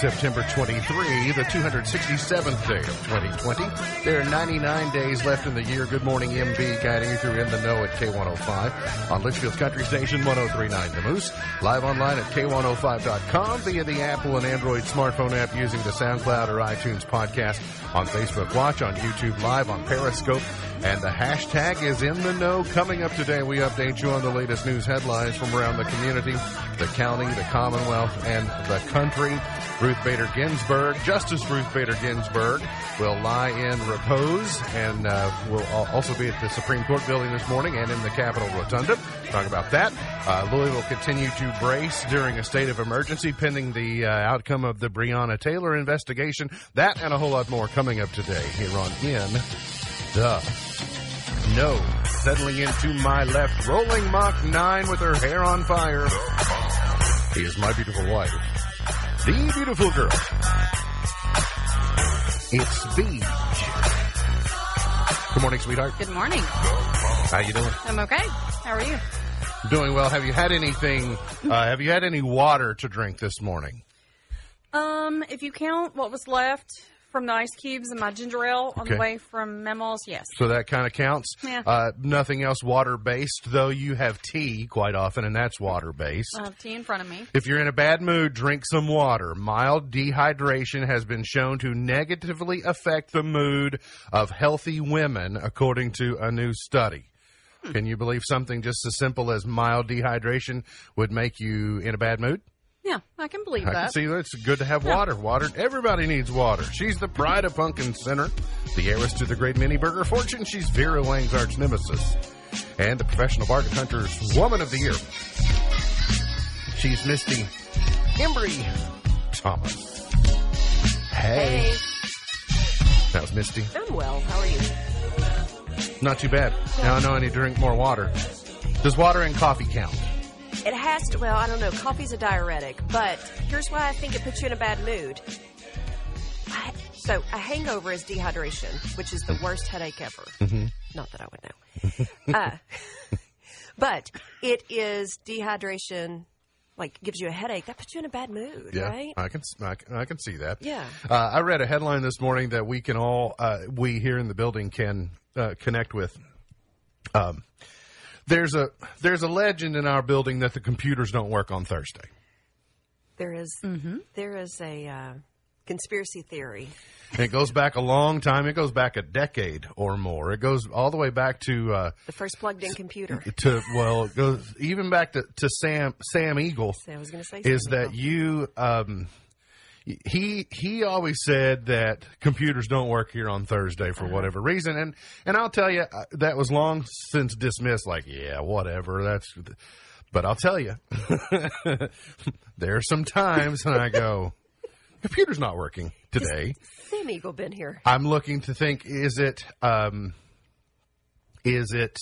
September 23, the 267th day of 2020. There are 99 days left in the year. Good morning, MB, guiding you through In the Know at K105 on Leitchfield's Country Station 1039 The Moose. Live online at K105.com via the Apple and Android smartphone app using the SoundCloud or iTunes podcast on Facebook Watch, on YouTube Live, on Periscope. And the hashtag is in the know. Coming up today, we update you on the latest news headlines from around the community, the county, the Commonwealth, and the country. Ruth Bader Ginsburg, Justice Ruth Bader Ginsburg, will lie in repose and uh, will also be at the Supreme Court building this morning and in the Capitol Rotunda. Talk about that. Uh, Louisville will continue to brace during a state of emergency pending the uh, outcome of the Breonna Taylor investigation. That and a whole lot more coming up today here on In the no. Settling into my left, rolling Mach 9 with her hair on fire. He is my beautiful wife. The beautiful girl. It's Beach. Good morning, sweetheart. Good morning. How you doing? I'm okay. How are you? Doing well. Have you had anything? Uh, have you had any water to drink this morning? Um, if you count what was left from the ice cubes and my ginger ale on Okay. the way from Memos, yes. So that kind of counts. Yeah. Uh, nothing else water based, though you have tea quite often, and that's water based. I have tea in front of me. If you're in a bad mood, drink some water. Mild dehydration has been shown to negatively affect the mood of healthy women, according to a new study. Can you believe something just as simple as mild dehydration would make you in a bad mood? Yeah, I can believe I can that. see it's good to have water. Water. Everybody needs water. She's the pride of Pumpkin Center, the heiress to the great mini burger fortune. She's Vera Wang's arch nemesis, and the professional bargain hunter's woman of the year. She's Misty Embry Thomas. Hey. Hey, That was Misty. I'm well. How are you? Not too bad. Now I know I need to drink more water. Does water and coffee count? It has to, well, I don't know. Coffee's a diuretic, but here's why I think it puts you in a bad mood. I, so, a hangover is dehydration, which is the worst headache ever. Mm-hmm. Not that I would know. uh, but it is dehydration, like, gives you a headache. That puts you in a bad mood, Yeah, right? I can I can, I can see that. Yeah. Uh, I read a headline this morning that we can all uh, we here in the building can uh, connect with. Um, there's a there's a legend in our building that the computers don't work on Thursday. There is, there is a uh, conspiracy theory. And it goes back a long time. It goes back a decade or more. It goes all the way back to uh, The first plugged in computer. to well, it goes even back to, to Sam Sam Eagle. I was going to say is something that you um he he always said that computers don't work here on Thursday for whatever reason. And and I'll tell you uh, that was long since dismissed. Like yeah whatever. That's but I'll tell you there are some times when I go computer's not working today. Sam Eagle been here. I'm looking to think is it um is it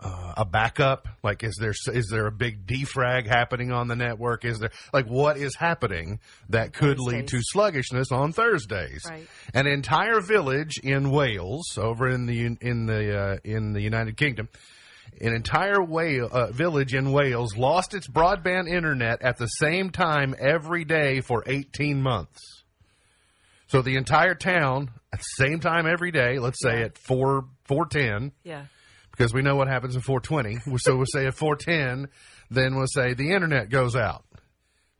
uh, a backup? Like is there is there a big defrag happening on the network? Is there like what is happening that could lead to sluggishness on Thursdays? Right. an entire village in Wales over in the in the uh, in the United Kingdom an entire Wales, uh, village in Wales lost its broadband internet at the same time every day for 18 months. So the entire town at the same time every day, let's say at four four ten, Yeah. Because we know what happens at four twenty. So we'll say at four ten, then we'll say the internet goes out.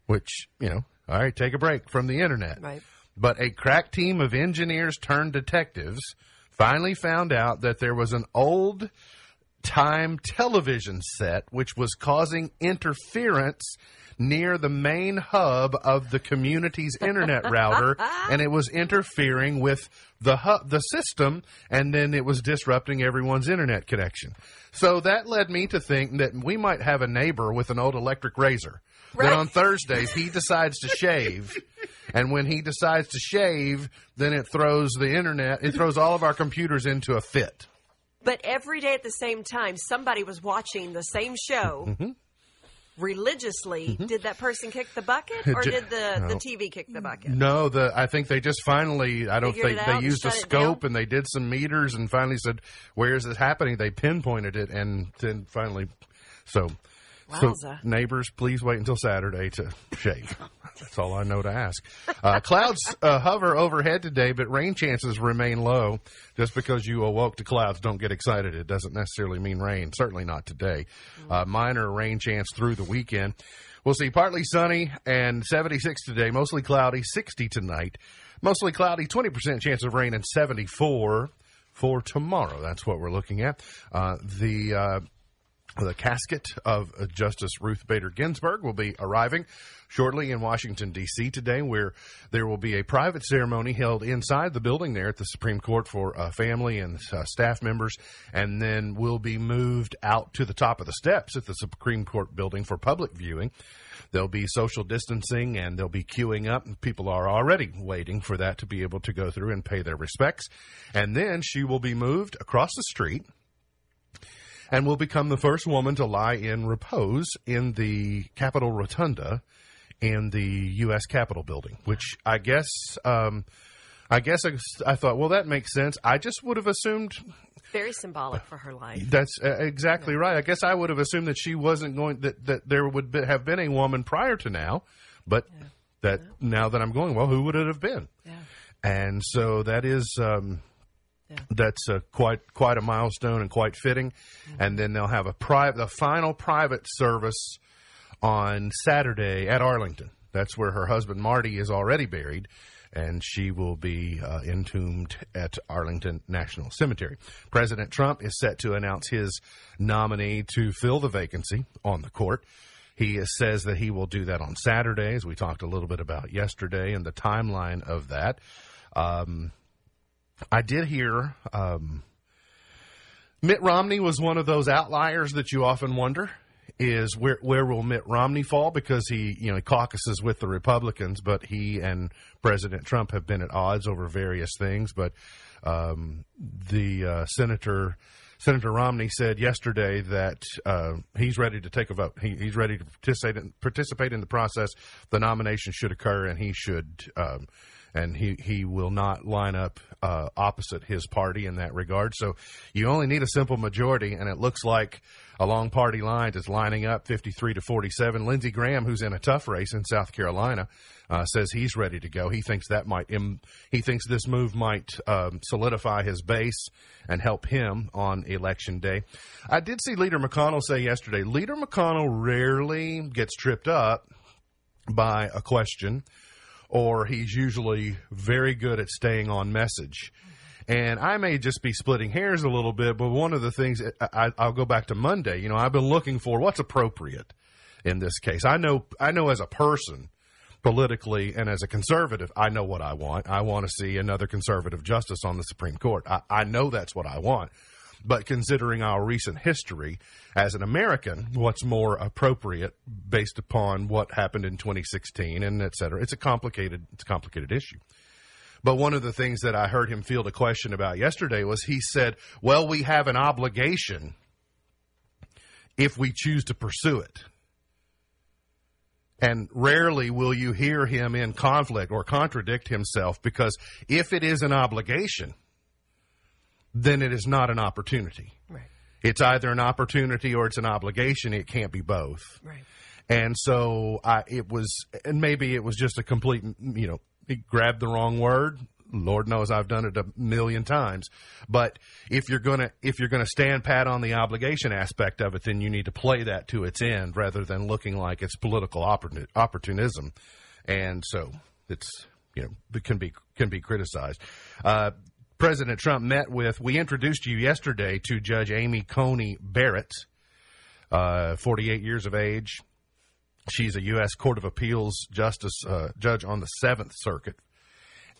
Which, you know, all right, take a break from the internet. Right. But a crack team of engineers turned detectives finally found out that there was an old time television set which was causing interference near the main hub of the community's internet router and it was interfering with the hub the system and then it was disrupting everyone's internet connection. So that led me to think that we might have a neighbor with an old electric razor that on thursdays he decides to shave and when he decides to shave then it throws the internet it throws all of our computers into a fit. But every day at the same time, somebody was watching the same show Mm-hmm. Religiously. Mm-hmm. Did that person kick the bucket, or did the, no. the TV kick the bucket? No, the I think they just finally I don't Figured think they used a scope and they did some meters and finally said where is this happening? They pinpointed it and then finally so So, neighbors, please wait until Saturday to shave. That's all I know to ask. Uh, clouds uh, hover overhead today, but rain chances remain low. Just because you awoke to clouds, don't get excited. It doesn't necessarily mean rain. Certainly not today. Uh, minor rain chance through the weekend. We'll see partly sunny and 76 today, mostly cloudy, 60 tonight. Mostly cloudy, 20% chance of rain, and 74 for tomorrow. That's what we're looking at. Uh, the uh, the casket of Justice Ruth Bader Ginsburg will be arriving shortly in Washington, D.C. today, where there will be a private ceremony held inside the building there at the Supreme Court for uh, family and uh, staff members, and then will be moved out to the top of the steps at the Supreme Court building for public viewing. There'll be social distancing and they'll be queuing up. People are already waiting for that to be able to go through and pay their respects. And then she will be moved across the street and will become the first woman to lie in repose in the Capitol Rotunda in the U.S. Capitol building, which I guess, um, I guess I, I thought, well, that makes sense. I just would have assumed Very symbolic for her life. that's uh, exactly right. I guess I would have assumed that she wasn't going that that there would be, have been a woman prior to now, but that now that I'm going, well, who would it have been? Yeah. And so that is um, Yeah. that's uh, quite quite a milestone and quite fitting. And then they'll have a private the final private service on Saturday at Arlington. That's where her husband Marty is already buried. And she will be uh, entombed at Arlington National Cemetery. President Trump is set to announce his nominee to fill the vacancy on the court. He says that he will do that on Saturday, as we talked a little bit about yesterday, and the timeline of that. Um, I did hear um, Mitt Romney was one of those outliers that you often wonder is where where will Mitt Romney fall because he you know he caucuses with the Republicans, but he and President Trump have been at odds over various things. But um, the uh, senator Senator Romney said yesterday that uh, he's ready to take a vote. He, he's ready to participate in, participate in the process. The nomination should occur, and he should. Um, and he, he will not line up uh, opposite his party in that regard. So you only need a simple majority, and it looks like along party lines it's lining up 53 to 47. Lindsey Graham, who's in a tough race in South Carolina, uh, says he's ready to go. He thinks that might Im- he thinks this move might um, solidify his base and help him on election day. I did see Leader McConnell say yesterday. Leader McConnell rarely gets tripped up by a question or he's usually very good at staying on message. And I may just be splitting hairs a little bit, but one of the things I, I'll go back to Monday. You know, I've been looking for what's appropriate in this case. I know, I know as a person, politically and as a conservative, I know what I want. I want to see another conservative justice on the Supreme Court. I, I know that's what I want. But considering our recent history as an American, what's more appropriate based upon what happened in 2016 and et cetera? It's a complicated, it's a complicated issue. But one of the things that I heard him field a question about yesterday was he said, well, we have an obligation if we choose to pursue it. And rarely will you hear him in conflict or contradict himself because if it is an obligation, then it is not an opportunity. Right. It's either an opportunity or it's an obligation. It can't be both. Right. And so I, it was, and maybe it was just a complete, you know, he grabbed the wrong word. Lord knows I've done it a million times. But if you're gonna if you're gonna stand pat on the obligation aspect of it, then you need to play that to its end rather than looking like it's political opportunism. And so it's you know it can be can be criticized. Uh, President Trump met with. We introduced you yesterday to Judge Amy Coney Barrett, uh, 48 years of age. She's a U.S. Court of Appeals justice uh, judge on the Seventh Circuit,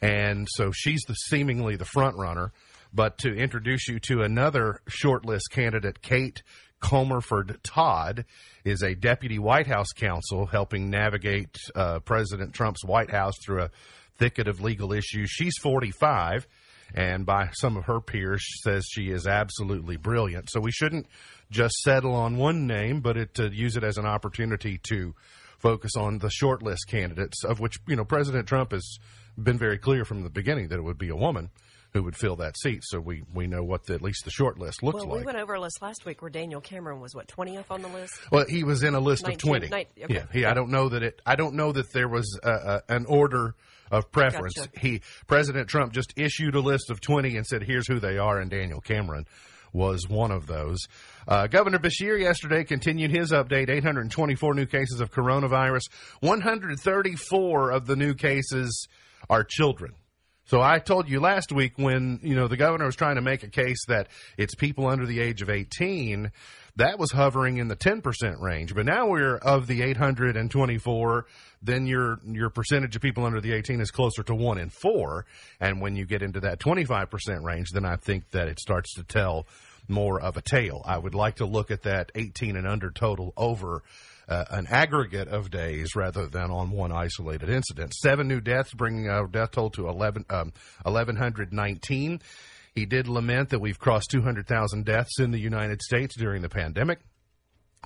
and so she's the seemingly the front runner. But to introduce you to another shortlist candidate, Kate Comerford Todd is a deputy White House counsel helping navigate uh, President Trump's White House through a thicket of legal issues. She's 45 and by some of her peers says she is absolutely brilliant. So we shouldn't just settle on one name, but it, to use it as an opportunity to focus on the shortlist candidates, of which you know President Trump has been very clear from the beginning that it would be a woman who would fill that seat. So we, we know what the, at least the short list looks Well, like. we went over a list last week where Daniel Cameron was what twentieth on the list. Well, he was in a list 19 of twenty. nine- okay. Yeah, he, I don't know that it. I don't know that there was a, a, an order of preference. Gotcha. He President Trump just issued a list of twenty and said, "Here's who they are," and Daniel Cameron was one of those. Uh, Governor Beshear yesterday continued his update: 824 new cases of coronavirus. 134 of the new cases are children. So I told you last week when, you know, the governor was trying to make a case that it's people under the age of 18, that was hovering in the 10% range. But now we're of the 824, then your your percentage of people under the 18 is closer to 1 in 4, and when you get into that 25% range, then I think that it starts to tell more of a tale. I would like to look at that 18 and under total over uh, an aggregate of days rather than on one isolated incident. Seven new deaths, bringing our death toll to 11, um, 1,119. He did lament that we've crossed 200,000 deaths in the United States during the pandemic.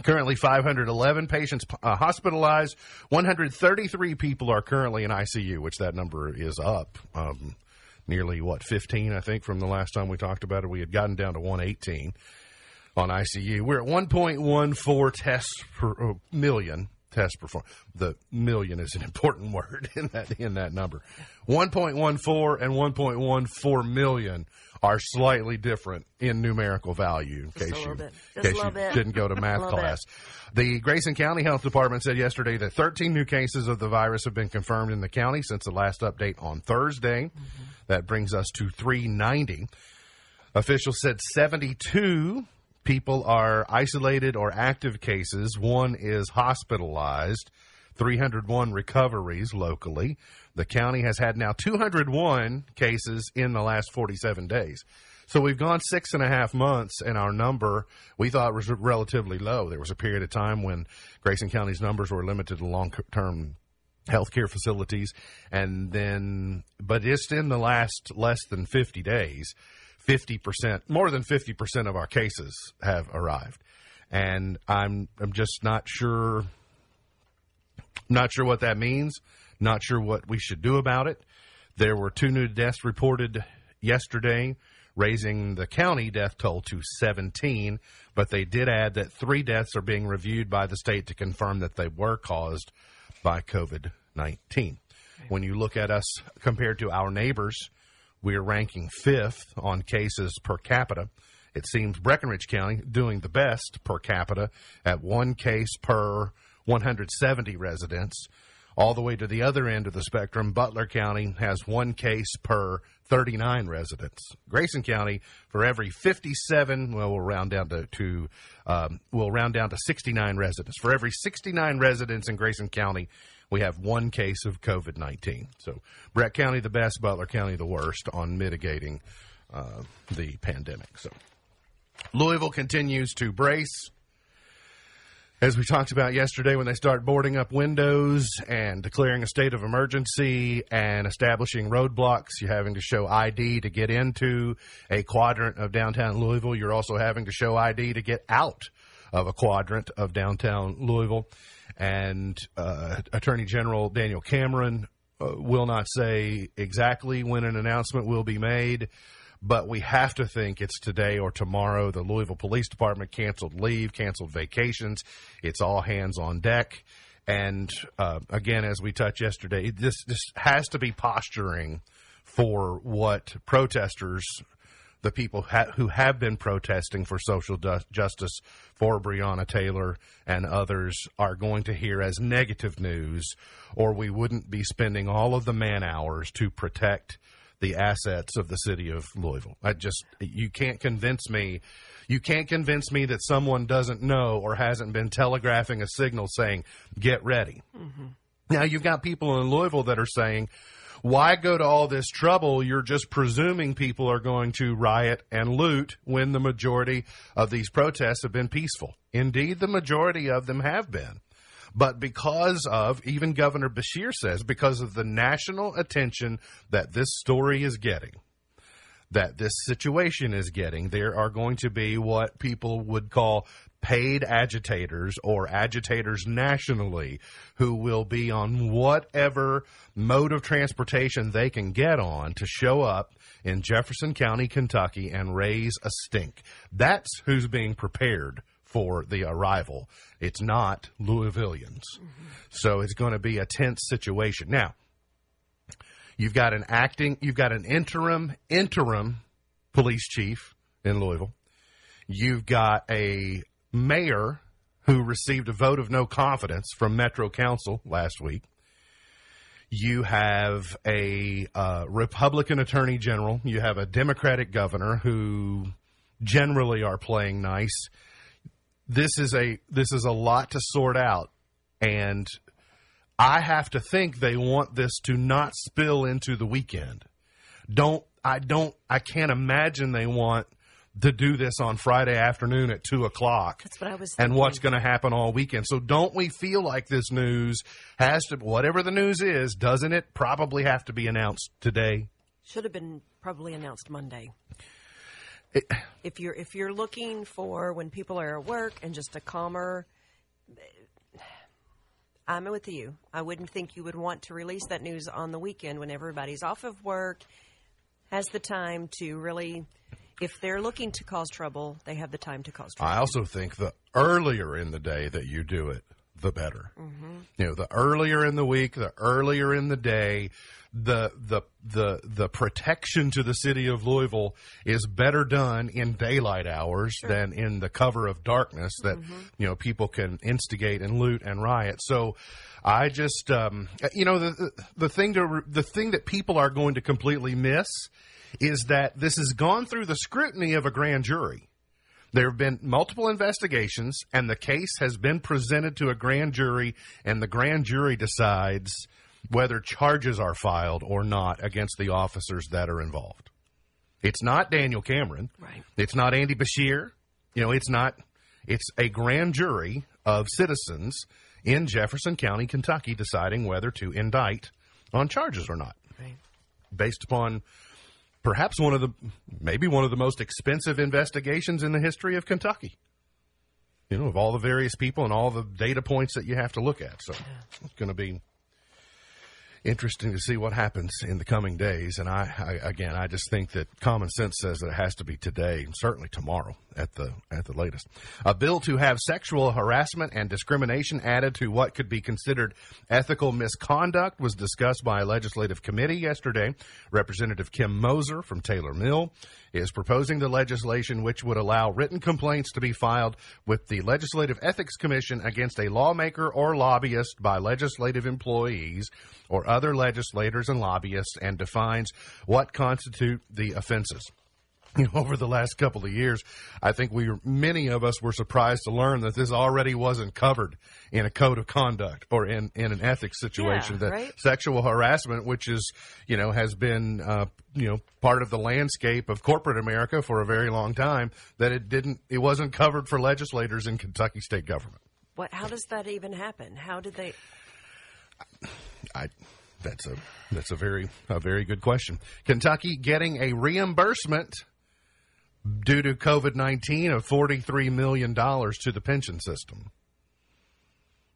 Currently, 511 patients uh, hospitalized. 133 people are currently in ICU, which that number is up um, nearly, what, 15, I think, from the last time we talked about it. We had gotten down to 118 on ICU. We're at 1.14 tests per uh, million tests performed. The million is an important word in that in that number. 1.14 and 1.14 million are slightly different in numerical value. In case you, in case you bit. didn't go to math little bit. class. The Grayson County Health Department said yesterday that 13 new cases of the virus have been confirmed in the county since the last update on Thursday. Mm-hmm. That brings us to 390. Officials said 72 people are isolated or active cases. One is hospitalized. 301 recoveries locally. The county has had now 201 cases in the last 47 days. So we've gone six and a half months, and our number we thought was relatively low. There was a period of time when Grayson County's numbers were limited to long term healthcare facilities, and then, but just in the last less than 50 days, 50%, more than 50% of our cases have arrived. And I'm, I'm just not sure, not sure what that means, not sure what we should do about it. There were two new deaths reported yesterday, raising the county death toll to 17, but they did add that three deaths are being reviewed by the state to confirm that they were caused by COVID 19. When you look at us compared to our neighbors, we are ranking fifth on cases per capita. It seems Breckinridge County doing the best per capita at one case per 170 residents. All the way to the other end of the spectrum, Butler County has one case per 39 residents. Grayson County, for every 57, well, we'll round down to, to um, we'll round down to 69 residents. For every 69 residents in Grayson County, we have one case of COVID 19. So, Breck County the best, Butler County the worst on mitigating uh, the pandemic. So, Louisville continues to brace. As we talked about yesterday, when they start boarding up windows and declaring a state of emergency and establishing roadblocks, you're having to show ID to get into a quadrant of downtown Louisville. You're also having to show ID to get out of a quadrant of downtown Louisville. And uh, Attorney General Daniel Cameron uh, will not say exactly when an announcement will be made but we have to think it's today or tomorrow. The Louisville Police Department canceled leave, canceled vacations. It's all hands on deck. And uh, again, as we touched yesterday, this this has to be posturing for what protesters, the people ha- who have been protesting for social du- justice, for Breonna Taylor and others, are going to hear as negative news, or we wouldn't be spending all of the man hours to protect the assets of the city of Louisville. I just you can't convince me you can't convince me that someone doesn't know or hasn't been telegraphing a signal saying get ready. Mm-hmm. Now you've got people in Louisville that are saying why go to all this trouble? You're just presuming people are going to riot and loot when the majority of these protests have been peaceful. Indeed, the majority of them have been. But because of, even Governor Beshear says, because of the national attention that this story is getting, that this situation is getting, there are going to be what people would call paid agitators or agitators nationally who will be on whatever mode of transportation they can get on to show up in Jefferson County, Kentucky, and raise a stink. That's who's being prepared for the arrival. It's not Louisvillians. So it's going to be a tense situation. Now, you've got an acting, you've got an interim, interim police chief in Louisville. You've got a mayor who received a vote of no confidence from Metro Council last week. You have a uh, Republican attorney general. You have a Democratic governor who generally are playing nice. This is a this is a lot to sort out, and I have to think they want this to not spill into the weekend. Don't I don't I can't imagine they want to do this on Friday afternoon at two o'clock. That's what I was And what's going to happen all weekend. So don't we feel like this news has to, whatever the news is, doesn't it probably have to be announced today? Should have been probably announced Monday. It- if you're if you're looking for when people are at work and just a calmer I'm with you. I wouldn't think you would want to release that news on the weekend when everybody's off of work, has the time to really if they're looking to cause trouble, they have the time to cause trouble. I also think the earlier in the day that you do it, the better. You know, the earlier in the week, the earlier in the day, the the the the protection to the city of Louisville is better done in daylight hours than in the cover of darkness that you know people can instigate and loot and riot. So I just um, you know the the thing to the thing that people are going to completely miss is that this has gone through the scrutiny of a grand jury. There have been multiple investigations, and the case has been presented to a grand jury, and the grand jury decides whether charges are filed or not against the officers that are involved. It's not Daniel Cameron. Right. It's not Andy Beshear. You know, it's not. It's a grand jury of citizens in Jefferson County, Kentucky, deciding whether to indict on charges or not Right. based upon perhaps one of the maybe one of the most expensive investigations in the history of Kentucky. You know, of all the various people and all the data points that you have to look at. So it's going to be interesting to see what happens in the coming days. And I, I again, I just think that common sense says that it has to be today and certainly tomorrow at the at the latest. A bill to have sexual harassment and discrimination added to what could be considered ethical misconduct was discussed by a legislative committee yesterday. Representative Kim Moser from Taylor Mill is proposing the legislation which would allow written complaints to be filed with the Legislative Ethics Commission against a lawmaker or lobbyist by legislative employees or other legislators and lobbyists and defines what constitute the offenses. You know, over the last couple of years, I think we many of us were surprised to learn that this already wasn't covered in a code of conduct or in, in an ethics situation. Yeah, that right. sexual harassment, which is you know has been uh, you know part of the landscape of corporate America for a very long time, that it didn't it wasn't covered for legislators in Kentucky state government. What how does that even happen? How did they I that's a that's a very a very good question. Kentucky getting a reimbursement due to COVID nineteen of forty three million dollars to the pension system.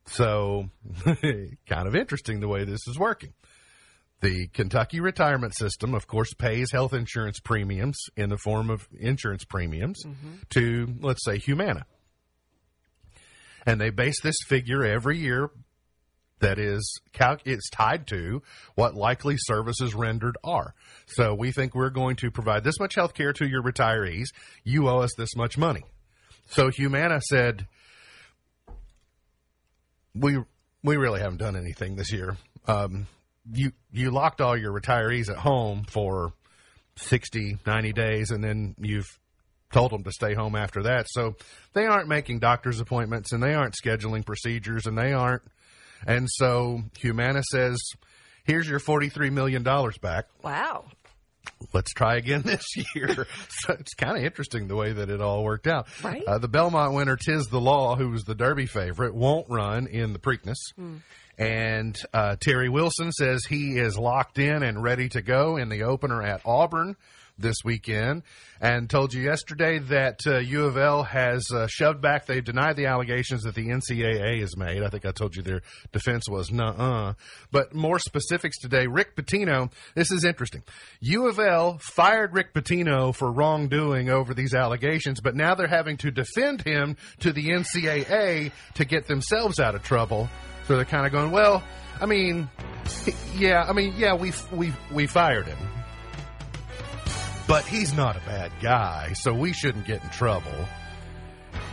So, kind of interesting the way this is working. The Kentucky retirement system, of course, pays health insurance premiums in the form of insurance premiums mm-hmm. to, let's say, Humana. And they base this figure every year that is cal- it's tied to what likely services rendered are. So we think we're going to provide this much health care to your retirees. You owe us this much money. So Humana said, we we really haven't done anything this year. Um, you you locked all your retirees at home for 60, 90 days, and then you've told them to stay home after that. So they aren't making doctor's appointments, and they aren't scheduling procedures, and they aren't. And so Humana says, "Here's your forty-three million dollars back. Wow. Let's try again this year." so it's kind of interesting the way that it all worked out. Right. Uh, the Belmont winner, Tiz the Law, who was the Derby favorite, won't run in the Preakness. And uh, Terry Wilson says he is locked in and ready to go in the opener at Auburn. This weekend and told you yesterday that uh, U of L has uh, shoved back. They've denied the allegations that the NCAA has made. I think I told you their defense was nuh-uh. But more specifics today. Rick Pitino, this is interesting. U of L fired Rick Pitino for wrongdoing over these allegations, but now they're having to defend him to the NCAA to get themselves out of trouble. So they're kind of going, well, I mean, yeah, I mean, yeah, we we we fired him, but he's not a bad guy, so we shouldn't get in trouble.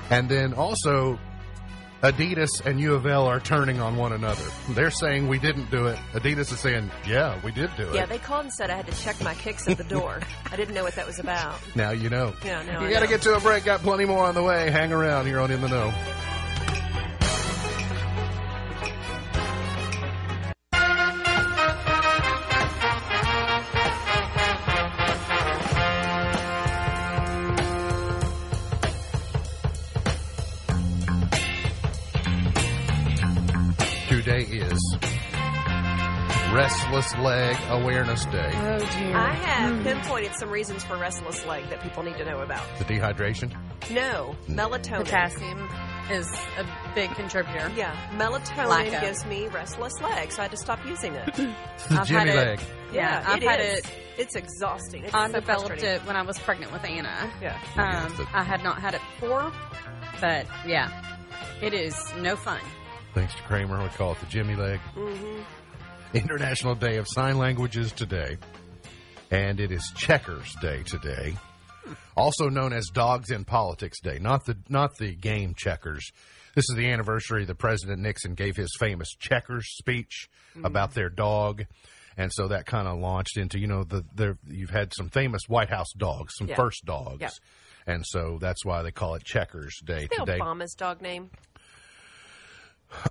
And then also, Adidas and U of L are turning on one another. They're saying we didn't do it. Adidas is saying, yeah, we did do it. Yeah, they called and said I had to check my kicks at the door. I didn't know what that was about. now you know. Yeah, now You I got to know. get to a break. Got plenty more on the way. Hang around here on In the Know. Restless Leg Awareness Day. Oh dear. I have pinpointed some reasons for restless leg that people need to know about. The dehydration. No, melatonin. Potassium is a big contributor. Yeah, melatonin Lack of. gives me restless legs, so I had to stop using it. The I've had Jimmy it- leg. Yeah, I've it had is. it. It's exhausting. It's I so developed it when I was pregnant with Anna. Yeah. Um, Yeah, I had not had it before, but yeah, it is no fun. Thanks to Kramer, we call it the Jimmy leg. Mm-hmm. International Day of Sign Languages today, and it is Checkers Day today, also known as Dogs in Politics Day. Not the not the game checkers. This is the anniversary that President Nixon gave his famous checkers speech mm-hmm. about their dog. And so that kind of launched into, you know, the there you've had some famous White House dogs, some Yeah. first dogs. Yeah. And so that's why they call it Checkers Day The today. Obama's dog name?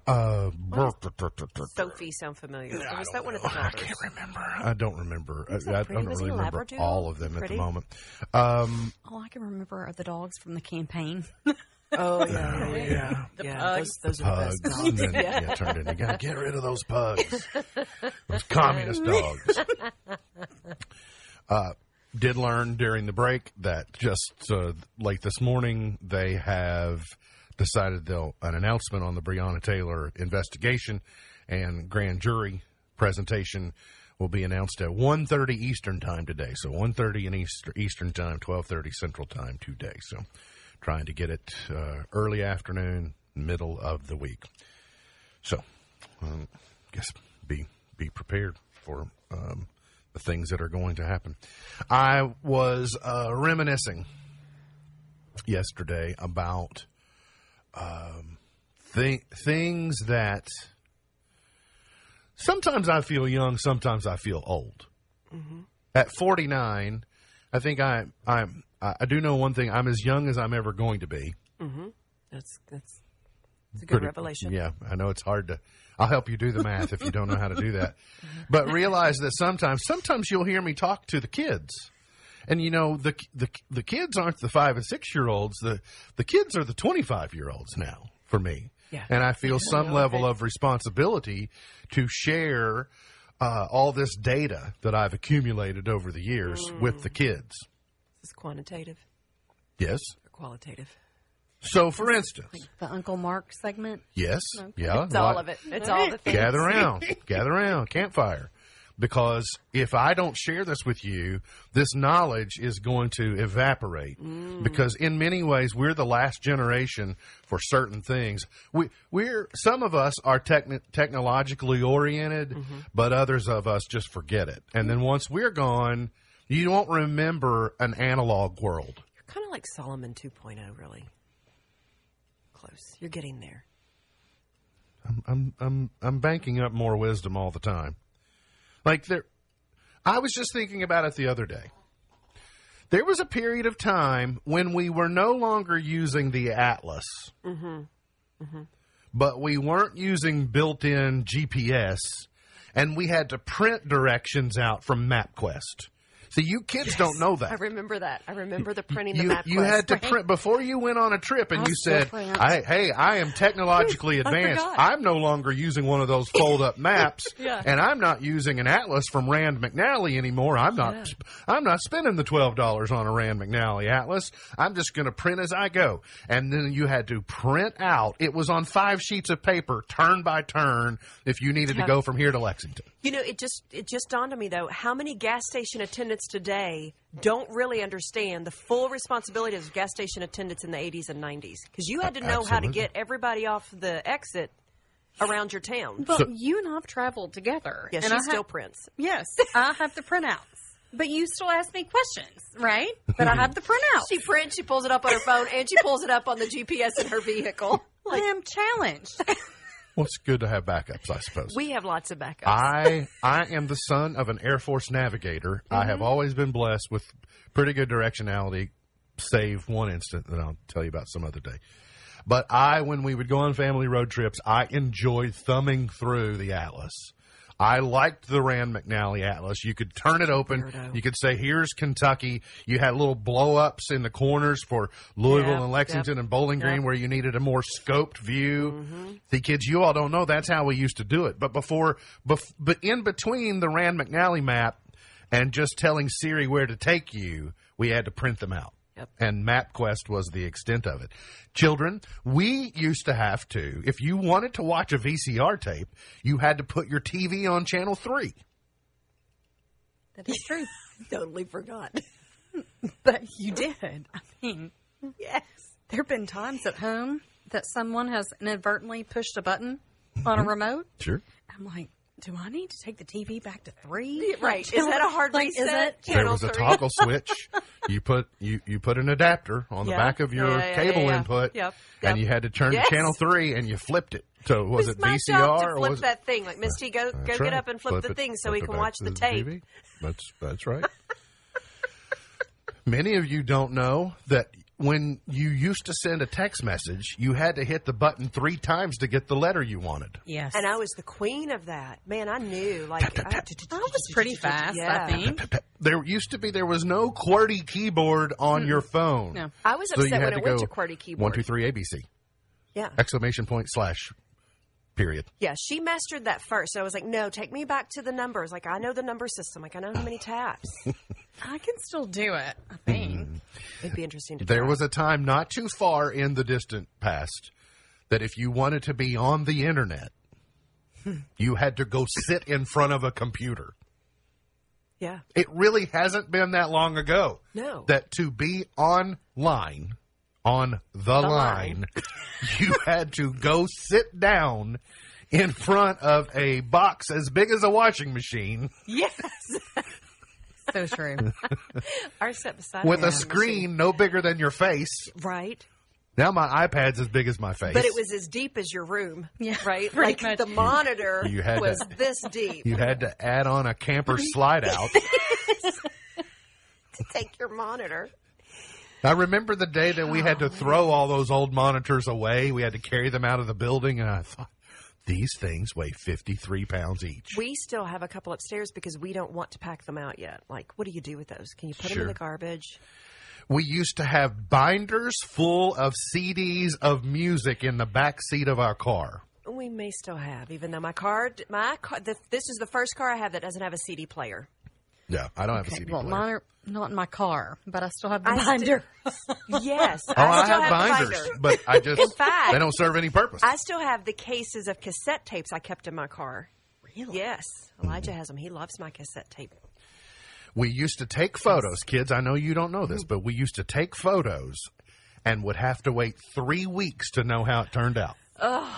Uh, Sophie sound familiar? I or was don't that one of know. the I daughters? can't remember. I don't remember. I, I pretty? don't Was he really a remember Labradoodle? all of them at Pretty? the moment. Um, All I can remember are the dogs from the campaign. Oh yeah, yeah, yeah. The yeah. pugs. Those, those are Pugs. the best And dogs. then, yeah. yeah, turned in. You got to get rid of those pugs. Those communist dogs. Uh, did learn during the break that just uh, late this morning they have decided they'll an announcement on the Breonna Taylor investigation and grand jury presentation will be announced at 1.30 Eastern time today. So 1.30 in Easter, Eastern time, 12.30 Central time today. So trying to get it uh, early afternoon, middle of the week. So um, guess be be prepared for um, the things that are going to happen. I was uh, reminiscing yesterday about um, th- things that sometimes I feel young, sometimes I feel old. At 49, I think I I'm I do know one thing. I'm as young as I'm ever going to be. That's that's it's a good Pretty- revelation. Yeah, I know it's hard to. I'll help you do the math if you don't know how to do that. But realize that sometimes, sometimes you'll hear me talk to the kids, and you know the the the kids aren't the five and six year olds. The the kids are the twenty five year olds now for me. Yeah. And I feel some level of responsibility to share uh, all this data that I've accumulated over the years with the kids. This Is quantitative Yes. or qualitative? So, for instance, the Uncle Mark segment. yes, yeah, It's all of it. It's all the things. gather around, gather around, campfire. Because if I don't share this with you, this knowledge is going to evaporate. Mm. Because in many ways, we're the last generation for certain things. We, we're some of us are techni- technologically oriented, mm-hmm. but others of us just forget it. And then once we're gone, you won't remember an analog world. You're kind of like Solomon 2.0, really. Close. You're getting there. I'm I'm I'm banking up more wisdom all the time. Like there I was just thinking about it the other day. There was a period of time when we were no longer using the Atlas. Mm-hmm. Mm-hmm. But we weren't using built-in GPS and we had to print directions out from MapQuest. See, you kids don't know that. I remember that. I remember the printing the You, map you quest. had to print before you went on a trip, and I'll you said. I, "Hey, I am technologically advanced. I'm no longer using one of those fold-up maps, Yeah. and I'm not using an atlas from Rand McNally anymore. I'm not. I'm not spending the twelve dollars on a Rand McNally atlas. I'm just going to print as I go." And then you had to print out. It was on five sheets of paper, turn by turn, if you needed to go from here to Lexington. You know, it just it just dawned on me though how many gas station attendants today don't really understand the full responsibility of gas station attendants in the 80s and 90s because you had to know how to get everybody off the exit around your town. But So- you and I've traveled together. Yeah, and she I still ha- prints. Yes, I have the printouts. But you still ask me questions, right? But I have the printout. She prints, she pulls it up on her phone, and she pulls it up on the GPS in her vehicle. I am challenged. Well, it's good to have backups, I suppose. We have lots of backups. I I am the son of an Air Force navigator. I mm-hmm. have always been blessed with pretty good directionality, save one instant that I'll tell you about some other day. But I, when we would go on family road trips, I enjoyed thumbing through the atlas. I liked the Rand McNally Atlas. You could turn it open. Weirdo. You could say, "Here's Kentucky." You had little blow ups in the corners for Louisville and Lexington yep, and Bowling Green, yep. where you needed a more scoped view. Mm-hmm. The kids, you all don't know that's how we used to do it. But before, bef- but in between the Rand McNally map and just telling Siri where to take you, we had to print them out. Yep. And MapQuest was the extent of it. Children, we used to have to, if you wanted to watch a VCR tape, you had to put your TV on channel three. That is true. totally forgot. But you did. I mean, Yes. there have been times at home that someone has inadvertently pushed a button on a mm-hmm. remote. Sure. I'm like, do I need to take the TV back to three? Right. Is that a hard Like, is reset? it- there Channel was a toggle switch. You put you you put an adapter on the back of your Yeah, yeah, cable yeah, yeah. input, Yep, and you had to turn Yes. to channel three, and you flipped it. So was It's it my VCR job to or flip was that thing? Like Misty, go go That's get right. up and flip, the it- thing so we can watch the tape. TV. That's that's right. Many of you don't know that when you used to send a text message, you had to hit the button three times to get the letter you wanted. Yes. And I was the queen of that. Man, I knew. Like I, I was pretty fast, Yeah. I think. There used to be there was no QWERTY keyboard on your phone. No. I was So upset when to I went to QWERTY keyboard. One two three ABC Yeah, exclamation point slash period. yeah. She mastered that first. I was like, no, take me back to the numbers. Like I know the number system. Like I know how many taps. I can still do it, I think. It'd be interesting to. There try. was a time not too far in the distant past that if you wanted to be on the internet, you had to go sit in front of a computer. Yeah. It really hasn't been that long ago. No. That to be online, on the, line, line. you had to go sit down in front of a box as big as a washing machine Yes. So true. Our set beside with me a screen no bigger than your face. Right. Now my iPad's as big as my face. But it was as deep as your room. Yeah, Right. pretty Like much. the monitor You had to- was this deep. You had to add on a camper slide out. to take your monitor. I remember the day that we had to oh, throw all those old monitors away. We had to carry them out of the building, and I thought, these things weigh 53 pounds each. We still have a couple upstairs because we don't want to pack them out yet. Like, what do you do with those? Can you put them in the garbage? We used to have binders full of CDs of music in the back seat of our car. We may still have, even though my car, my car, the, this is the first car I have that doesn't have a CD player. Yeah, I don't have a Okay, CD well, player. mine are not in my car, but I still have the I sti- binder. Yes, oh, I, still have, the binders, binder. but I just In fact- they don't serve any purpose. I still have the cases of cassette tapes I kept in my car. really? Yes, Elijah has them. He loves my cassette tape. we used to take photos, kids. I know you don't know Mm-hmm. this, but we used to take photos and would have to wait three weeks to know how it turned out.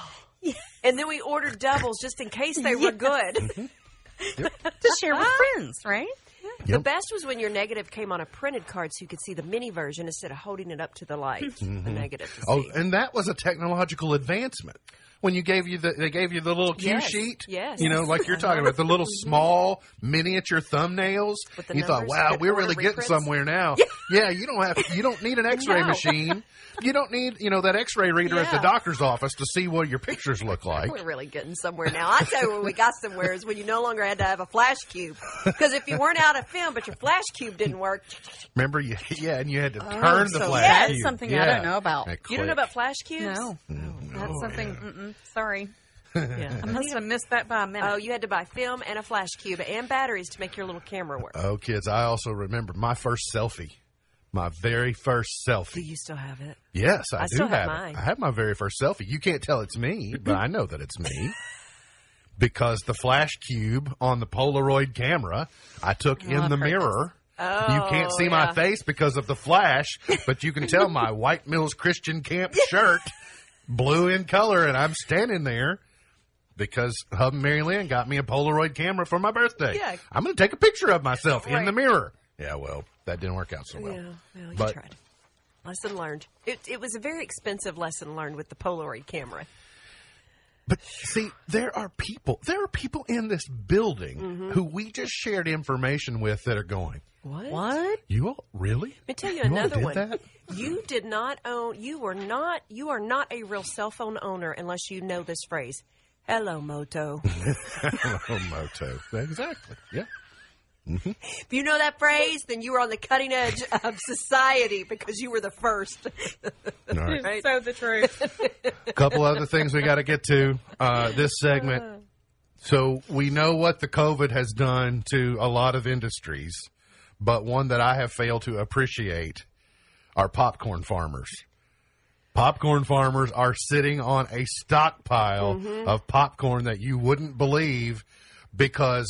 And then we ordered doubles just in case they were good. To share with friends, right? The best was when your negative came on a printed card so you could see the mini version instead of holding it up to the light. Mm-hmm. The negative. Oh, and that was a technological advancement. When you gave you the they gave you the little cue Yes, sheet. yes. You know, like you're talking about the little mm-hmm. small miniature thumbnails. With the you thought, wow, we're order really getting somewhere now. Yeah, you don't have you don't need an X-ray No. machine. You don't need you know that X-ray reader at the doctor's office to see what your pictures look like. We're really getting somewhere now. I tell you where we got somewhere is when you no longer had to have a flash cube. Because if you weren't out of film, but your flash cube didn't work, Remember, you yeah, and you had to oh, turn the so flash. that's cube. something I don't know about. You don't know about flash cubes? No, mm-hmm. that's oh, something. Sorry, Yeah. I must have missed that by a minute. Oh, you had to buy film and a flash cube and batteries to make your little camera work. Oh, kids, I also remember my first selfie. My very first Do selfie. you still have it? Yes, I, I do still have have, mine. it. I have my very first selfie. You can't tell it's me, but I know that it's me. Because the flash cube on the Polaroid camera I took oh, in I've the heard mirror. Oh, you can't oh, see my face because of the flash, but you can tell my White Mills Christian Camp shirt, blue in color, and I'm standing there because Hub and Mary Lynn got me a Polaroid camera for my birthday. Yeah. I'm going to take a picture of myself in the mirror. Yeah, well, that didn't work out so well. Yeah, well, you But- tried. Lesson learned. It, it was a very expensive lesson learned with the Polaroid camera. But see, there are people, there are people in this building Mm-hmm. who we just shared information with that are going, What? what? you all really? Let me tell you You another did one. that? You did not own. You were not. You are not a real cell phone owner unless you know this phrase. Hello, Moto. Hello, Moto. Exactly. Yeah. If you know that phrase, then you were on the cutting edge of society because you were the first. All right. Right. So the truth. A couple other things we got to get to uh, this segment. So we know what the COVID has done to a lot of industries, but one that I have failed to appreciate are popcorn farmers. Popcorn farmers are sitting on a stockpile of popcorn that you wouldn't believe because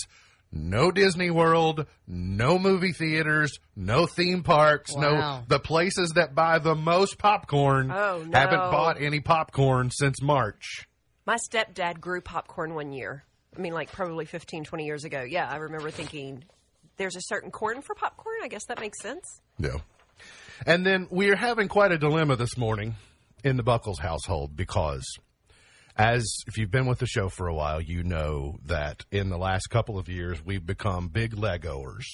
no Disney World, no movie theaters, no theme parks, no the places that buy the most popcorn Oh, no. haven't bought any popcorn since March. My stepdad grew popcorn one year. I mean, like probably 15, 20 years ago. Yeah, I remember thinking, there's a certain corn for popcorn. I guess that makes sense. Yeah. And then we are having quite a dilemma this morning in the Buckles household because, as if you've been with the show for a while, you know that in the last couple of years we've become big Legoers.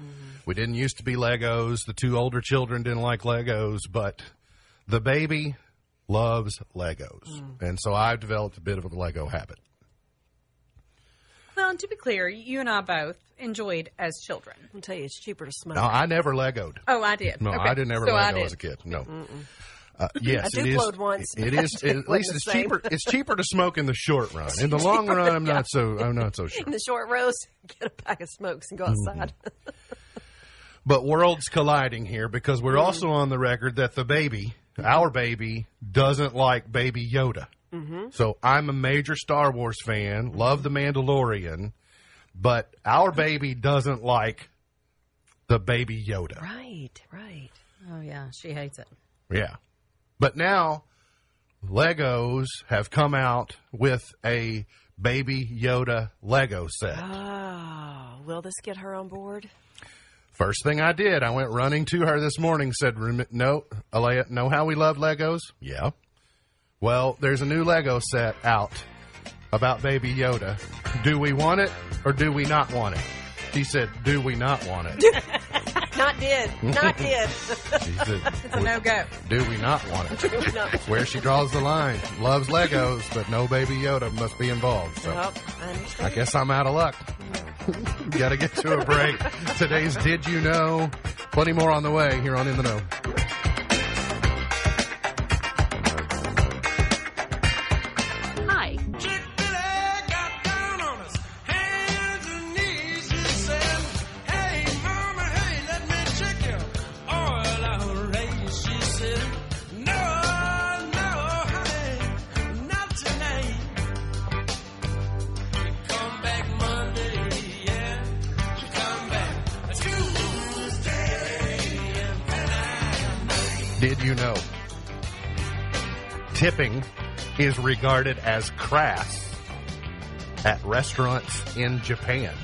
Mm-hmm. We didn't used to be Legos. The two older children didn't like Legos, but the baby loves Legos. Mm. And so I've developed a bit of a Lego habit. well, and to be clear, you and I both enjoyed as children. I'll tell you, it's cheaper to smoke. No, I never Legoed. Oh, I did. No, Okay. I didn't ever so I Lego did. as a kid. No. Uh, yes, I it is. Duplowed once, It but is. it At least it's same. cheaper. It's cheaper to smoke in the short run. In the long run, I'm not so. I'm not so sure. In the short rows, get a pack of smokes and go mm-hmm. outside. But worlds colliding here because we're mm. also on the record that the baby, our baby, doesn't like Baby Yoda. Mm-hmm. So I'm a major Star Wars fan. Love the Mandalorian, but our baby doesn't like the Baby Yoda. right, right. Oh yeah, she hates it. Yeah. But now Legos have come out with a Baby Yoda Lego set. Oh, will this get her on board? First thing I did, I went running to her this morning, said, No, Alea, know how we love Legos? Yeah. Well, there's a new Lego set out about Baby Yoda. Do we want it or do we not want it? She said, Do we not want it? Not did. Not did. Said, It's a no go. Do we not want it? Where she draws the line. Loves Legos, but no Baby Yoda must be involved. So. Well, I I guess I'm out of luck. Got to get to a break. Today's Did You Know? Plenty more on the way here on In the Know. Tipping is regarded as crass at restaurants in Japan.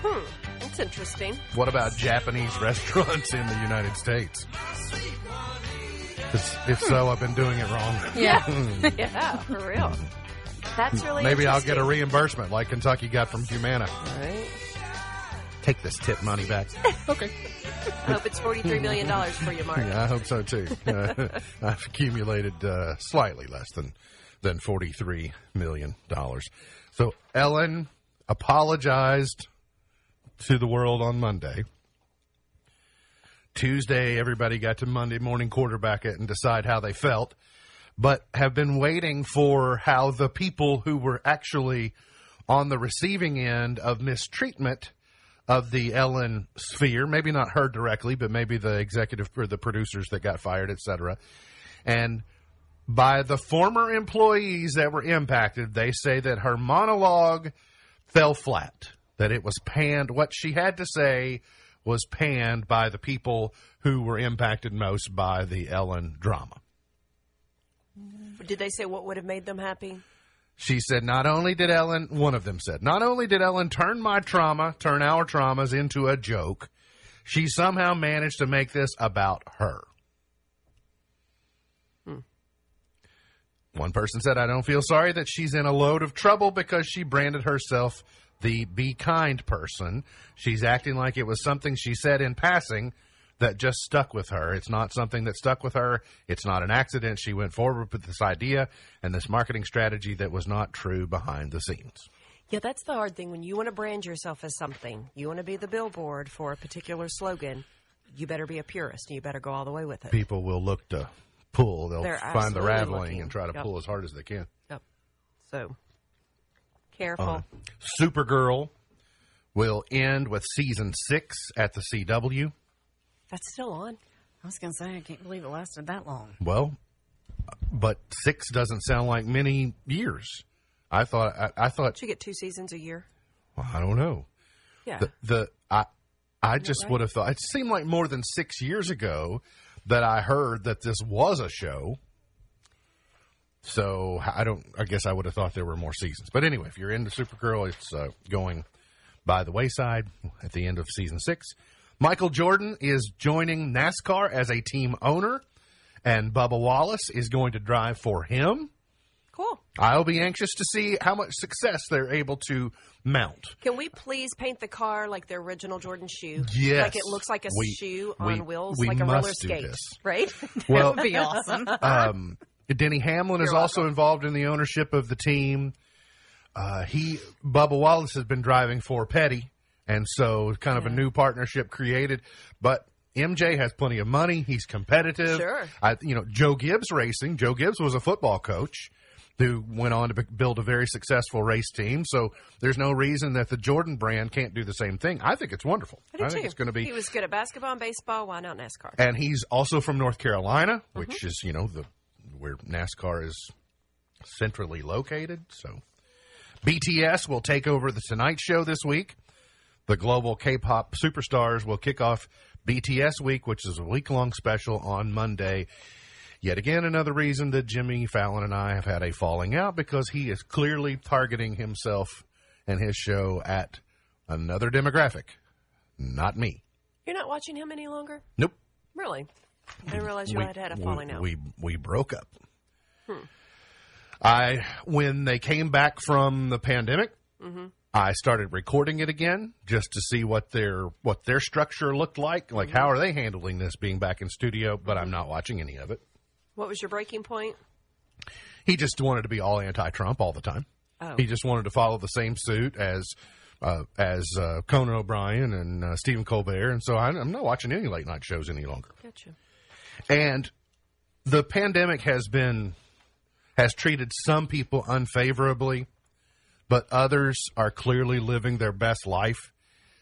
Hmm, that's interesting. What about Japanese restaurants in the United States? if so, I've been doing it wrong. Yeah. yeah, for real. That's really Maybe I'll get a reimbursement like Kentucky got from Humana. Right. Take this tip money back. okay. I hope it's forty-three million dollars for you, Mark. Yeah, I hope so too. Uh, I've accumulated uh, slightly less than than forty three million dollars. So Ellen apologized to the world on Monday. Tuesday, everybody got to Monday morning quarterback it and decide how they felt, but have been waiting for how the people who were actually on the receiving end of mistreatment of the Ellen sphere, maybe not her directly, but maybe the executive or the producers that got fired, etc. And by the former employees that were impacted, they say that her monologue fell flat, that it was panned. What she had to say was panned by the people who were impacted most by the Ellen drama. Did they say what would have made them happy? She said, not only did Ellen, one of them said, not only did Ellen turn my trauma, turn our traumas into a joke, she somehow managed to make this about her. Hmm. One person said, I don't feel sorry that she's in a load of trouble because she branded herself the be kind person. She's acting like it was something she said in passing that just stuck with her. It's not something that stuck with her. It's not an accident. She went forward with this idea and this marketing strategy that was not true behind the scenes. Yeah, that's the hard thing. When you want to brand yourself as something, you want to be the billboard for a particular slogan, you better be a purist and you better go all the way with it. People will look to pull. They'll They're find the raveling looking. and try to Yep. pull as hard as they can. Yep. So, careful. Uh, Supergirl will end with season six at the CW. That's still on. I was going to say, I can't believe it lasted that long. Well, but six doesn't sound like many years. I thought. I, I thought. Did you get two seasons a year? Well, I don't know. Yeah. The, the I I just right? would have thought. It seemed like more than six years ago that I heard that this was a show. So I don't. I guess I would have thought there were more seasons. But anyway, if you're into Supergirl, it's uh, going by the wayside at the end of season six. Michael Jordan is joining NASCAR as a team owner, and Bubba Wallace is going to drive for him. cool. I'll be anxious to see how much success they're able to mount. Can we please paint the car like the original Jordan shoe? Yes. Like it looks like a We- shoe we- on wheels, we like a roller skate, this. right? Well, That would be awesome. um, Denny Hamlin is You're also involved in the ownership of the team. Uh, he Bubba Wallace has been driving for Petty, and so kind of a new partnership created. But MJ has plenty of money. He's competitive. Sure. I, you know, Joe Gibbs Racing. Joe Gibbs was a football coach who went on to build a very successful race team. So there's no reason that the Jordan brand can't do the same thing. I think it's wonderful. I do think too. it's going to be He was good at basketball and baseball. Why not NASCAR? and he's also from North Carolina, Mm-hmm. which is you know the where NASCAR is centrally located. So BTS will take over the Tonight Show this week. The global K-pop superstars will kick off BTS week, which is a week-long special on Monday. Yet again, another reason that Jimmy Fallon and I have had a falling out because he is clearly targeting himself and his show at another demographic, not me. You're not watching him any longer? Nope. Really? I didn't realize you had had a falling we, out. We we broke up. I when they came back from the pandemic, Mm-hmm. I started recording it again just to see what their what their structure looked like. Like how are they handling this being back in studio? But I'm not watching any of it. what was your breaking point? He just wanted to be all anti-Trump all the time. Oh. He just wanted to follow the same suit as uh, as uh, Conan O'Brien and uh, Stephen Colbert, and so I, I'm not watching any late night shows any longer. Gotcha. And the pandemic has been has treated some people unfavorably, but others are clearly living their best life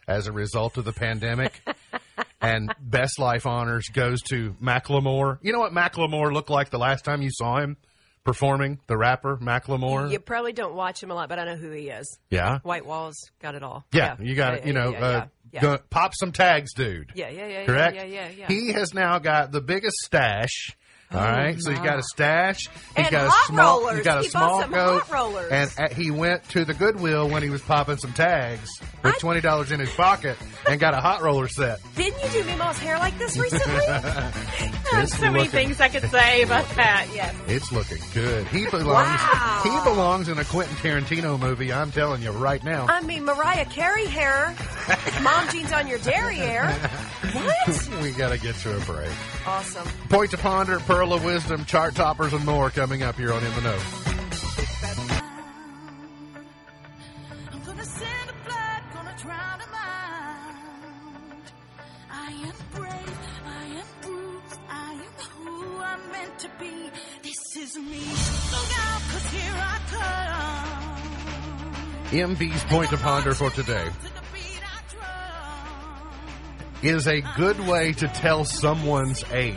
as a result of the pandemic. and best life honors goes to Macklemore. You know what Macklemore looked like the last time you saw him performing? The rapper Macklemore. You probably don't watch him a lot, but I know who he is. Yeah. White Walls got it all. Yeah, you got Yeah, it. You know, yeah, uh, yeah, yeah. go- pop some tags, dude. Yeah, yeah, yeah, yeah, Correct. yeah, yeah, yeah. He has now got the biggest stash. All right, so he's got a stash. He's Oh, got a small. rollers. He's got a He small some goat, hot rollers. and uh, he went to the Goodwill when he was popping some tags with twenty dollars in his pocket and got a hot roller set. Didn't you do Meemaw's hair like this recently? It's so many looking- things I could say about that. Yes. It's looking good. He belongs. Wow. He belongs in a Quentin Tarantino movie. I'm telling you right now. I mean, Mariah Carey hair, mom jeans on your derriere. What? we got to get to a break. Awesome. Point to ponder, pearl of wisdom, chart toppers, and more coming up here on In the Know. MB's point to ponder for today is a good way to tell someone's age.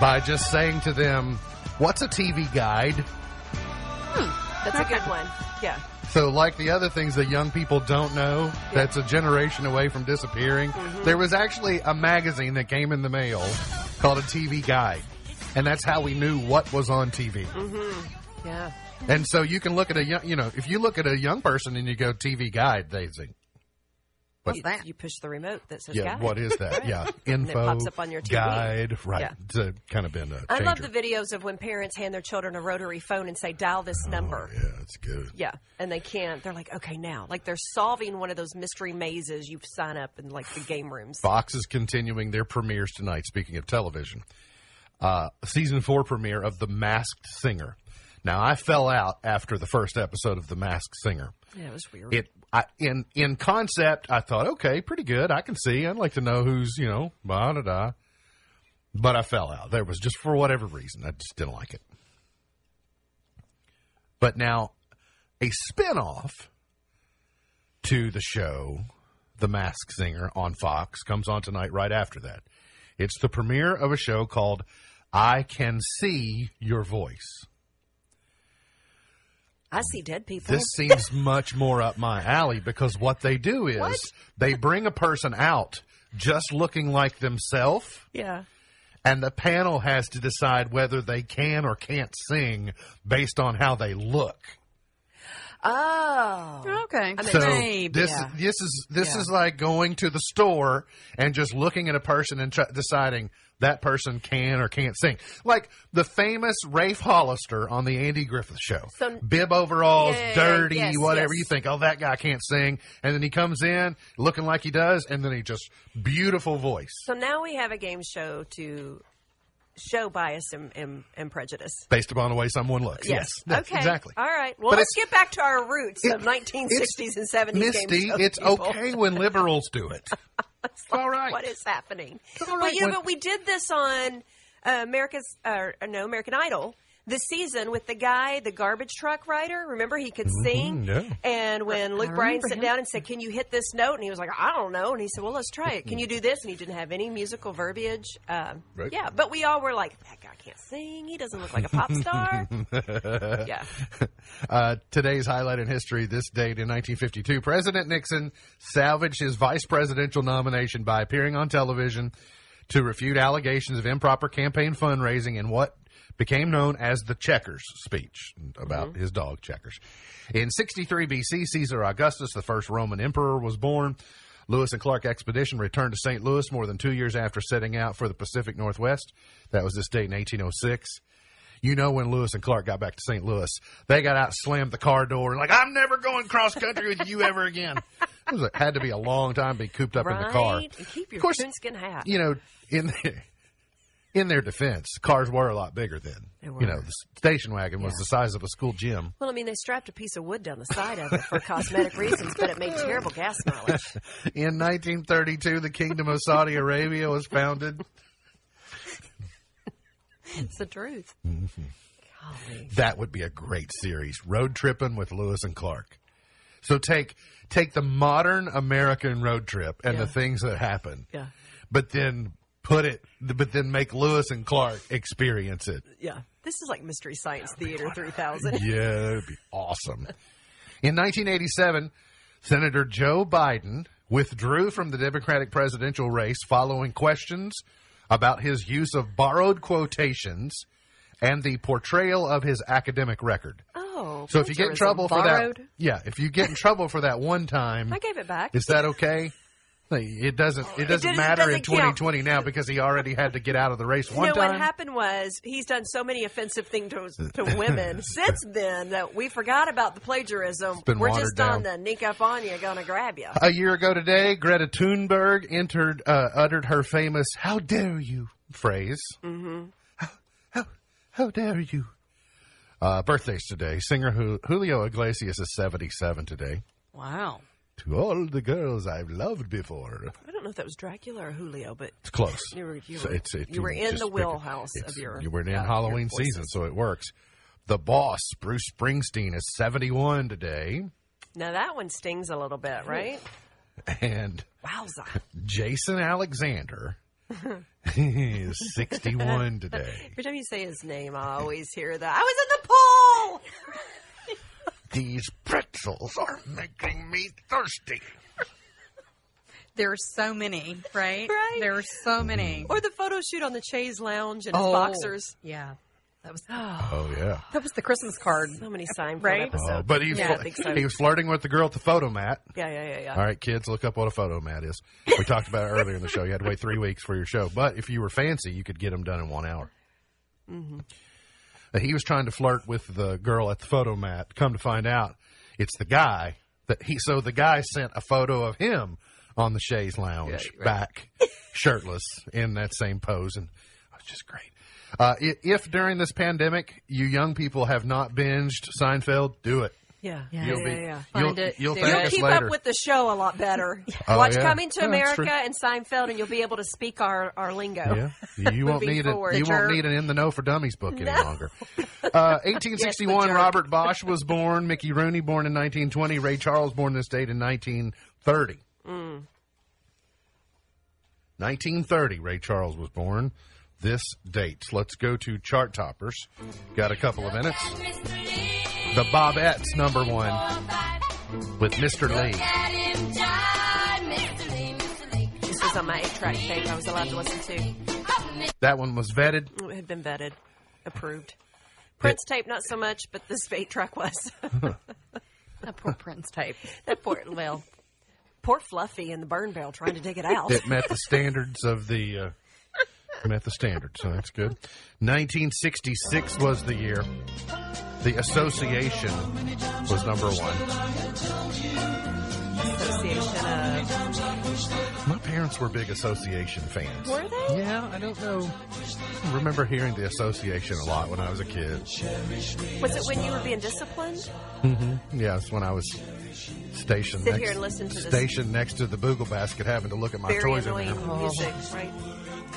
By just saying to them, "What's a TV guide?" Hmm, that's a good one. Yeah. So, like the other things that young people don't know, that's a generation away from disappearing. Mm-hmm. There was actually a magazine that came in the mail called a TV Guide, and that's how we knew what was on TV. Mm-hmm. Yeah. And so you can look at a young, you know, if you look at a young person and you go TV Guide, they think, What's you, that? You push the remote that says "Yeah, guide. what is that?" Yeah, info, pops up on your TV. guide, right? Yeah. To kind of been a I love the videos of when parents hand their children a rotary phone and say, dial this number. Oh, yeah, it's good. Yeah, and they can't. They're like, okay, now, like they're solving one of those mystery mazes you've signed up in like the game rooms. Fox is continuing their premieres tonight. Speaking of television, uh, season four premiere of The Masked Singer. Now, I fell out after the first episode of The Masked Singer. Yeah, it was weird. It I, in in concept, I thought, okay, pretty good. I can see. I'd like to know who's you know, blah da da. But I fell out. There was just for whatever reason, I just didn't like it. But now, a spinoff to the show, The Masked Singer on Fox, comes on tonight right after that. It's the premiere of a show called I Can See Your Voice. I see dead people. This seems much more up my alley because what they do is What? they bring a person out just looking like themselves, yeah. and the panel has to decide whether they can or can't sing based on how they look. Oh. Okay. I mean, So Maybe. this yeah. this is this Yeah. is like going to the store and just looking at a person and try, deciding that person can or can't sing. Like the famous Rafe Hollister on the Andy Griffith Show. So- Bib overalls, Yeah, dirty, yes, whatever. yes. You think, oh, that guy can't sing, and then he comes in looking like he does, and then he just beautiful voice So now we have a game show to show bias and, and, and prejudice. based upon the way someone looks. Yes, Yes, okay. exactly. All right. Well, But let's get back to our roots It- of 1960s and 70s Misty, it's people. okay when liberals do it. It's all right. What is happening? all But right you know, but we did this on uh, America's, uh, no, American Idol this season with the guy, the garbage truck rider. Remember, he could sing. yeah. And when Luke I Bryan sat him. down and said, "Can you hit this note?" and he was like, "I don't know," and he said, "Well, let's try it. Can you do this?" and he didn't have any musical verbiage. Um, Right. Yeah, but we all were like, "That guy can't sing. He doesn't look like a pop star." yeah. Uh, today's highlight in history, this date in 1952, President Nixon salvaged his vice presidential nomination by appearing on television to refute allegations of improper campaign fundraising in what became known as the Checkers speech about mm-hmm. his dog Checkers. In 63 BC, Caesar Augustus, the first Roman emperor, was born. Lewis and Clark expedition returned to St. Louis more than two years after setting out for the Pacific Northwest. That was this date in 1806. You know when Lewis and Clark got back to St. Louis, they got out, slammed the car door, and like, I'm never going cross country with you ever again. It was a, had to be a long time to be cooped up in the car. And keep your Of course, coonskin hat. You know, in in their defense, cars were a lot bigger then. They You know, the station wagon was the size of a school gym. Well, I mean, they strapped a piece of wood down the side of it for cosmetic reasons, but it made terrible gas mileage. In 1932, the Kingdom of Saudi Arabia was founded. It's the truth. Mm-hmm. Golly. That would be a great series. Road tripping with Lewis and Clark. So take take the modern American road trip and Yeah. the things that happen, Yeah. but then put it, but then make Lewis and Clark experience it. Yeah. This is like Mystery Science Theater 3000. Yeah, that'd be awesome. In 1987, Senator Joe Biden withdrew from the Democratic presidential race following questions about his use of borrowed quotations and the portrayal of his academic record. Oh. So if you get in trouble for that, yeah, if you get in trouble for that one time, I gave it back. is that okay? It doesn't. It doesn't doesn't- matter in doesn't count. 2020 now because he already had to get out of the race one no, time. what happened was he's done so many offensive things to, to women since then that we forgot about the plagiarism. been We're just down. on the sneak up on you, gonna grab you. A year ago today, Greta Thunberg entered, uh, uttered her famous "How dare you" phrase. Mm-hmm. How, how, how dare you? Uh, birthdays today. Singer Julio Iglesias is 77 today. Wow. To all the girls I've loved before. I don't know if that was Dracula or Julio, but It's close. You were- you were- it's, it, you were in the it. wheelhouse of your- You were in uh, Halloween season, so it works. The boss, Bruce Springsteen, is 71 today. now that one stings a little bit, right? And Wowza! Jason Alexander is 61 today. Every time you say his name, I always hear that. I was in the pool. These pretzels are making me thirsty. There are so many, right? Right. There are so many. Hmm. Or the photo shoot on the Chaise Lounge and his Oh, boxers. Yeah. That was oh, oh, yeah. that was the Christmas card. So many Seinfeld Right? episodes. Oh, but he, Yeah. fl- Big Seinfeld. he was flirting with the girl at the Fotomat. yeah, yeah, yeah, yeah. All right, kids, look up what a Fotomat is. We talked about it earlier in the show. You had to wait three weeks for your show. But if you were fancy, you could get them done in one hour. Mm-hmm. Uh, He was trying to flirt with the girl at the Fotomat. Come to find out, it's the guy that he. So the guy sent a photo of him on the chaise lounge, back, shirtless, in that same pose, and it was just great. Uh, if during this pandemic you young people have not binged Seinfeld, do it. Yeah, Yeah. You'll yeah, be, yeah. You'll, Find it, you'll thank. You'll us keep later. up with the show a lot better. Oh, Watch yeah. Coming to America true. and Seinfeld, and you'll be able to speak our, our lingo. Yeah, you won't need it. forward. You won't need an in the know for dummies book any No. longer. Uh, 1861, Yes. Robert Bosch was born. Mickey Rooney born in 1920. Ray Charles born this date in 1930. Mm. 1930, Ray Charles was born. This date. Let's go to chart toppers. Got a couple of minutes. The Bobbettes, number one, with Mr. Lee. This was on my eight-track tape. I was allowed to listen to. That one was vetted. It had been vetted, approved. Prince tape, not so much, but this eight-track was. That poor Prince tape. that poor, well, poor Fluffy in the burn barrel trying to dig it out. it met the standards of the uh, met the standards, so that's good. 1966 was the year. The Association was number one. Association of My parents were big Association fans. Were they? Yeah, I don't know. I remember hearing the Association a lot when I was a kid. Was it when you were being disciplined? Mm-hmm. Yes, when I was stationed Sit next, here and listen to this stationed next to the Boogle basket, having to look at my Very toys in annoying there. music, right?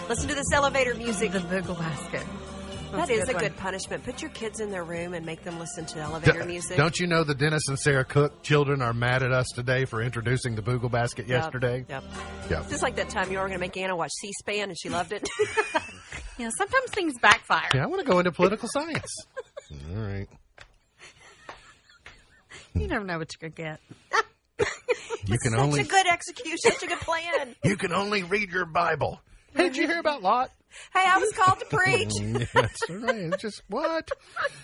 Listen to this elevator music. The Boogle Basket. That is a good punishment. Put your kids in their room and make them listen to D- elevator music. Don't you know the Dennis and Sarah Cook children are mad at us today for introducing the Boogle basket Yep, yesterday? Yep. Yep. Just like that time you were going to make Anna watch C-SPAN and she loved it. Yeah, sometimes things backfire. Yeah, I want to go into political science. All right. You never know what you're gonna get. You can Such only a good execution. Such a good plan. you can only read your Bible. Hey, did you hear about Lot? Hey, I was called to preach. Oh, that's right. It's just what?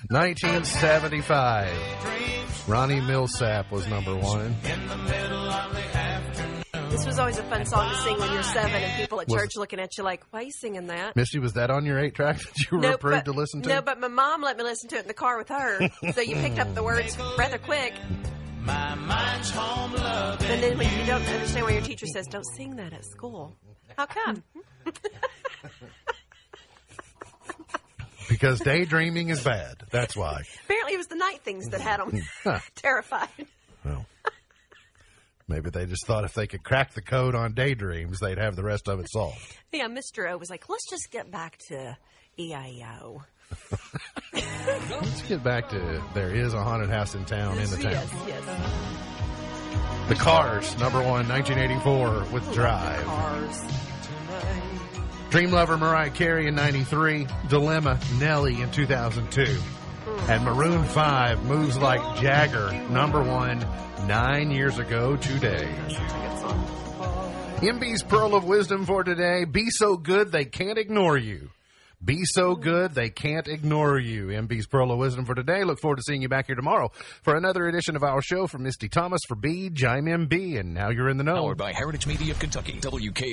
1975. Ronnie Milsap was number one. This was always a fun song to sing when you're seven and people at Was- church looking at you like, why are you singing that? Misty, was that on your eight track that you were No, approved but- to listen to? No, but my mom let me listen to it in the car with her. so you picked up the words rather quick. My mind's home loving And then when you don't understand why your teacher says, don't sing that at school. How come? because daydreaming is bad. That's why. Apparently it was the night things that had them terrified. Well, maybe they just thought if they could crack the code on daydreams, they'd have the rest of it solved. Yeah, Mr. O was like, let's just get back to EIO. Let's get back to there is a haunted house in town in the town. Yes, yes. The Cars, number one, 1984 with Drive. Dream Lover Mariah Carey in 93. Dilemma Nelly in 2002. And Maroon 5 moves like Jagger, number one, nine years ago today. MB's Pearl of Wisdom for today. Be so good they can't ignore you. Be so good they can't ignore you. MB's Pearl of Wisdom for today. Look forward to seeing you back here tomorrow for another edition of our show from Misty Thomas for Beach. I'm MB, and now you're in the know. Powered by Heritage Media of Kentucky. WK.